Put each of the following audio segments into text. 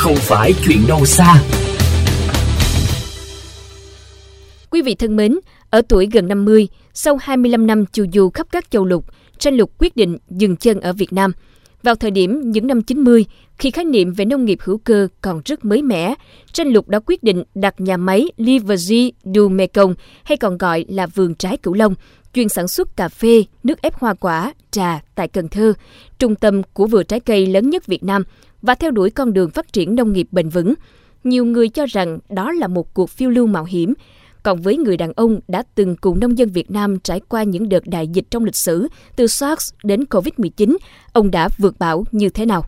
không phải chuyện đâu xa. Quý vị thân mến, ở tuổi gần 50, sau 25 năm chu du khắp các châu lục, Tranh Lục quyết định dừng chân ở Việt Nam. Vào thời điểm những năm 90, khi khái niệm về nông nghiệp hữu cơ còn rất mới mẻ, Tranh Lục đã quyết định đặt nhà máy Livergy du Mekong, hay còn gọi là vườn trái cửu long, chuyên sản xuất cà phê, nước ép hoa quả, trà tại Cần Thơ, trung tâm của vườn trái cây lớn nhất Việt Nam và theo đuổi con đường phát triển nông nghiệp bền vững. Nhiều người cho rằng đó là một cuộc phiêu lưu mạo hiểm, còn với người đàn ông đã từng cùng nông dân Việt Nam trải qua những đợt đại dịch trong lịch sử, từ SARS đến COVID-19, ông đã vượt bão như thế nào?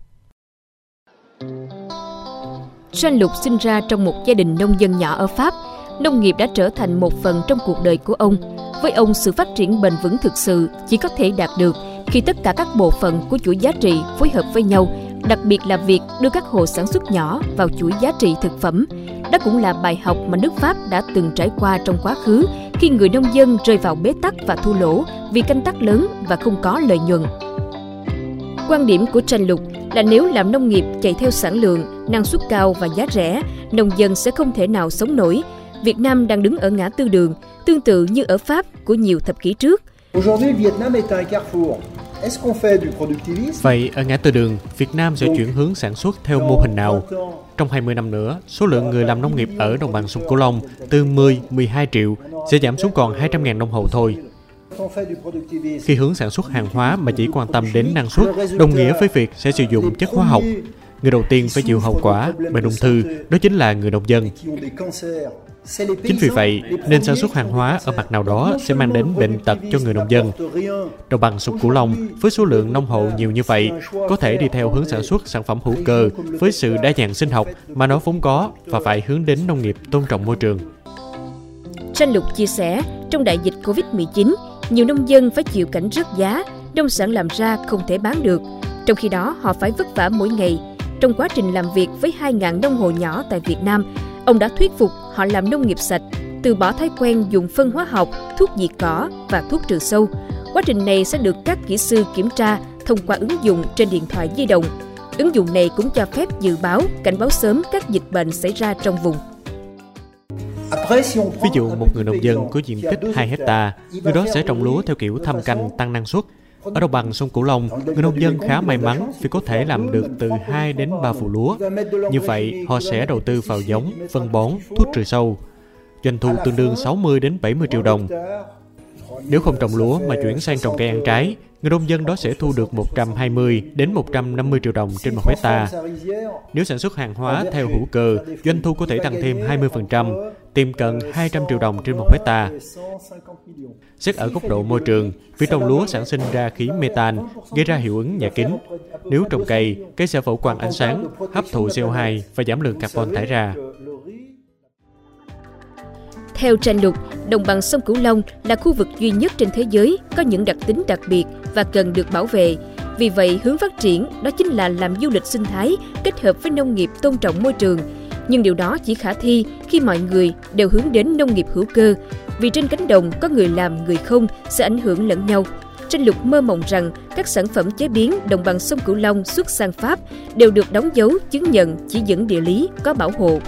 Jean Lục sinh ra trong một gia đình nông dân nhỏ ở Pháp. Nông nghiệp đã trở thành một phần trong cuộc đời của ông. Với ông, sự phát triển bền vững thực sự chỉ có thể đạt được khi tất cả các bộ phận của chuỗi giá trị phối hợp với nhau, đặc biệt là việc đưa các hộ sản xuất nhỏ vào chuỗi giá trị thực phẩm. Đó cũng là bài học mà nước Pháp đã từng trải qua trong quá khứ khi người nông dân rơi vào bế tắc và thua lỗ vì canh tác lớn và không có lợi nhuận. Quan điểm của Tranh Lục là nếu làm nông nghiệp chạy theo sản lượng, năng suất cao và giá rẻ, nông dân sẽ không thể nào sống nổi. Việt Nam đang đứng ở ngã tư đường, tương tự như ở Pháp của nhiều thập kỷ trước. Vậy ở ngã tư đường, Việt Nam sẽ chuyển hướng sản xuất theo mô hình nào? Trong 20 năm nữa, số lượng người làm nông nghiệp ở đồng bằng sông Cửu Long từ 10-12 triệu sẽ giảm xuống còn 200.000 nông hộ thôi. Khi hướng sản xuất hàng hóa mà chỉ quan tâm đến năng suất, đồng nghĩa với việc sẽ sử dụng chất hóa học. Người đầu tiên phải chịu hậu quả bệnh ung thư, đó chính là người nông dân. Chính vì vậy, nên sản xuất hàng hóa ở mặt nào đó sẽ mang đến bệnh tật cho người nông dân. Đồng bằng sông Cửu Long, với số lượng nông hộ nhiều như vậy, có thể đi theo hướng sản xuất sản phẩm hữu cơ với sự đa dạng sinh học mà nó vốn có và phải hướng đến nông nghiệp tôn trọng môi trường. Tranh Lục chia sẻ, trong đại dịch Covid-19, nhiều nông dân phải chịu cảnh rớt giá, nông sản làm ra không thể bán được. Trong khi đó, họ phải vất vả mỗi ngày. Trong quá trình làm việc với 2.000 nông hộ nhỏ tại Việt Nam, ông đã thuyết phục họ làm nông nghiệp sạch, từ bỏ thói quen dùng phân hóa học, thuốc diệt cỏ và thuốc trừ sâu. Quá trình này sẽ được các kỹ sư kiểm tra thông qua ứng dụng trên điện thoại di động. Ứng dụng này cũng cho phép dự báo, cảnh báo sớm các dịch bệnh xảy ra trong vùng. Ví dụ một người nông dân có diện tích 2 hecta, người đó sẽ trồng lúa theo kiểu thăm canh tăng năng suất. Ở đồng bằng sông Cửu Long, người nông dân khá may mắn vì có thể làm được từ 2 đến 3 vụ lúa. Như vậy, họ sẽ đầu tư vào giống, phân bón, thuốc trừ sâu. Doanh thu tương đương 60 đến 70 triệu đồng. Nếu không trồng lúa mà chuyển sang trồng cây ăn trái, người nông dân đó sẽ thu được 120 đến 150 triệu đồng trên một hecta. Nếu sản xuất hàng hóa theo hữu cơ, doanh thu có thể tăng thêm 20%, tiềm cận 200 triệu đồng trên một hecta. Xét ở góc độ môi trường, phía trồng lúa sản sinh ra khí metan, gây ra hiệu ứng nhà kính. Nếu trồng cây, cây sẽ phổ quang ánh sáng, hấp thụ CO2 và giảm lượng carbon thải ra. Theo tranh lục, đồng bằng sông Cửu Long là khu vực duy nhất trên thế giới có những đặc tính đặc biệt và cần được bảo vệ. Vì vậy, hướng phát triển đó chính là làm du lịch sinh thái kết hợp với nông nghiệp tôn trọng môi trường. Nhưng điều đó chỉ khả thi khi mọi người đều hướng đến nông nghiệp hữu cơ, vì trên cánh đồng có người làm người không sẽ ảnh hưởng lẫn nhau. Tranh lục mơ mộng rằng các sản phẩm chế biến đồng bằng sông Cửu Long xuất sang Pháp đều được đóng dấu chứng nhận chỉ dẫn địa lý có bảo hộ.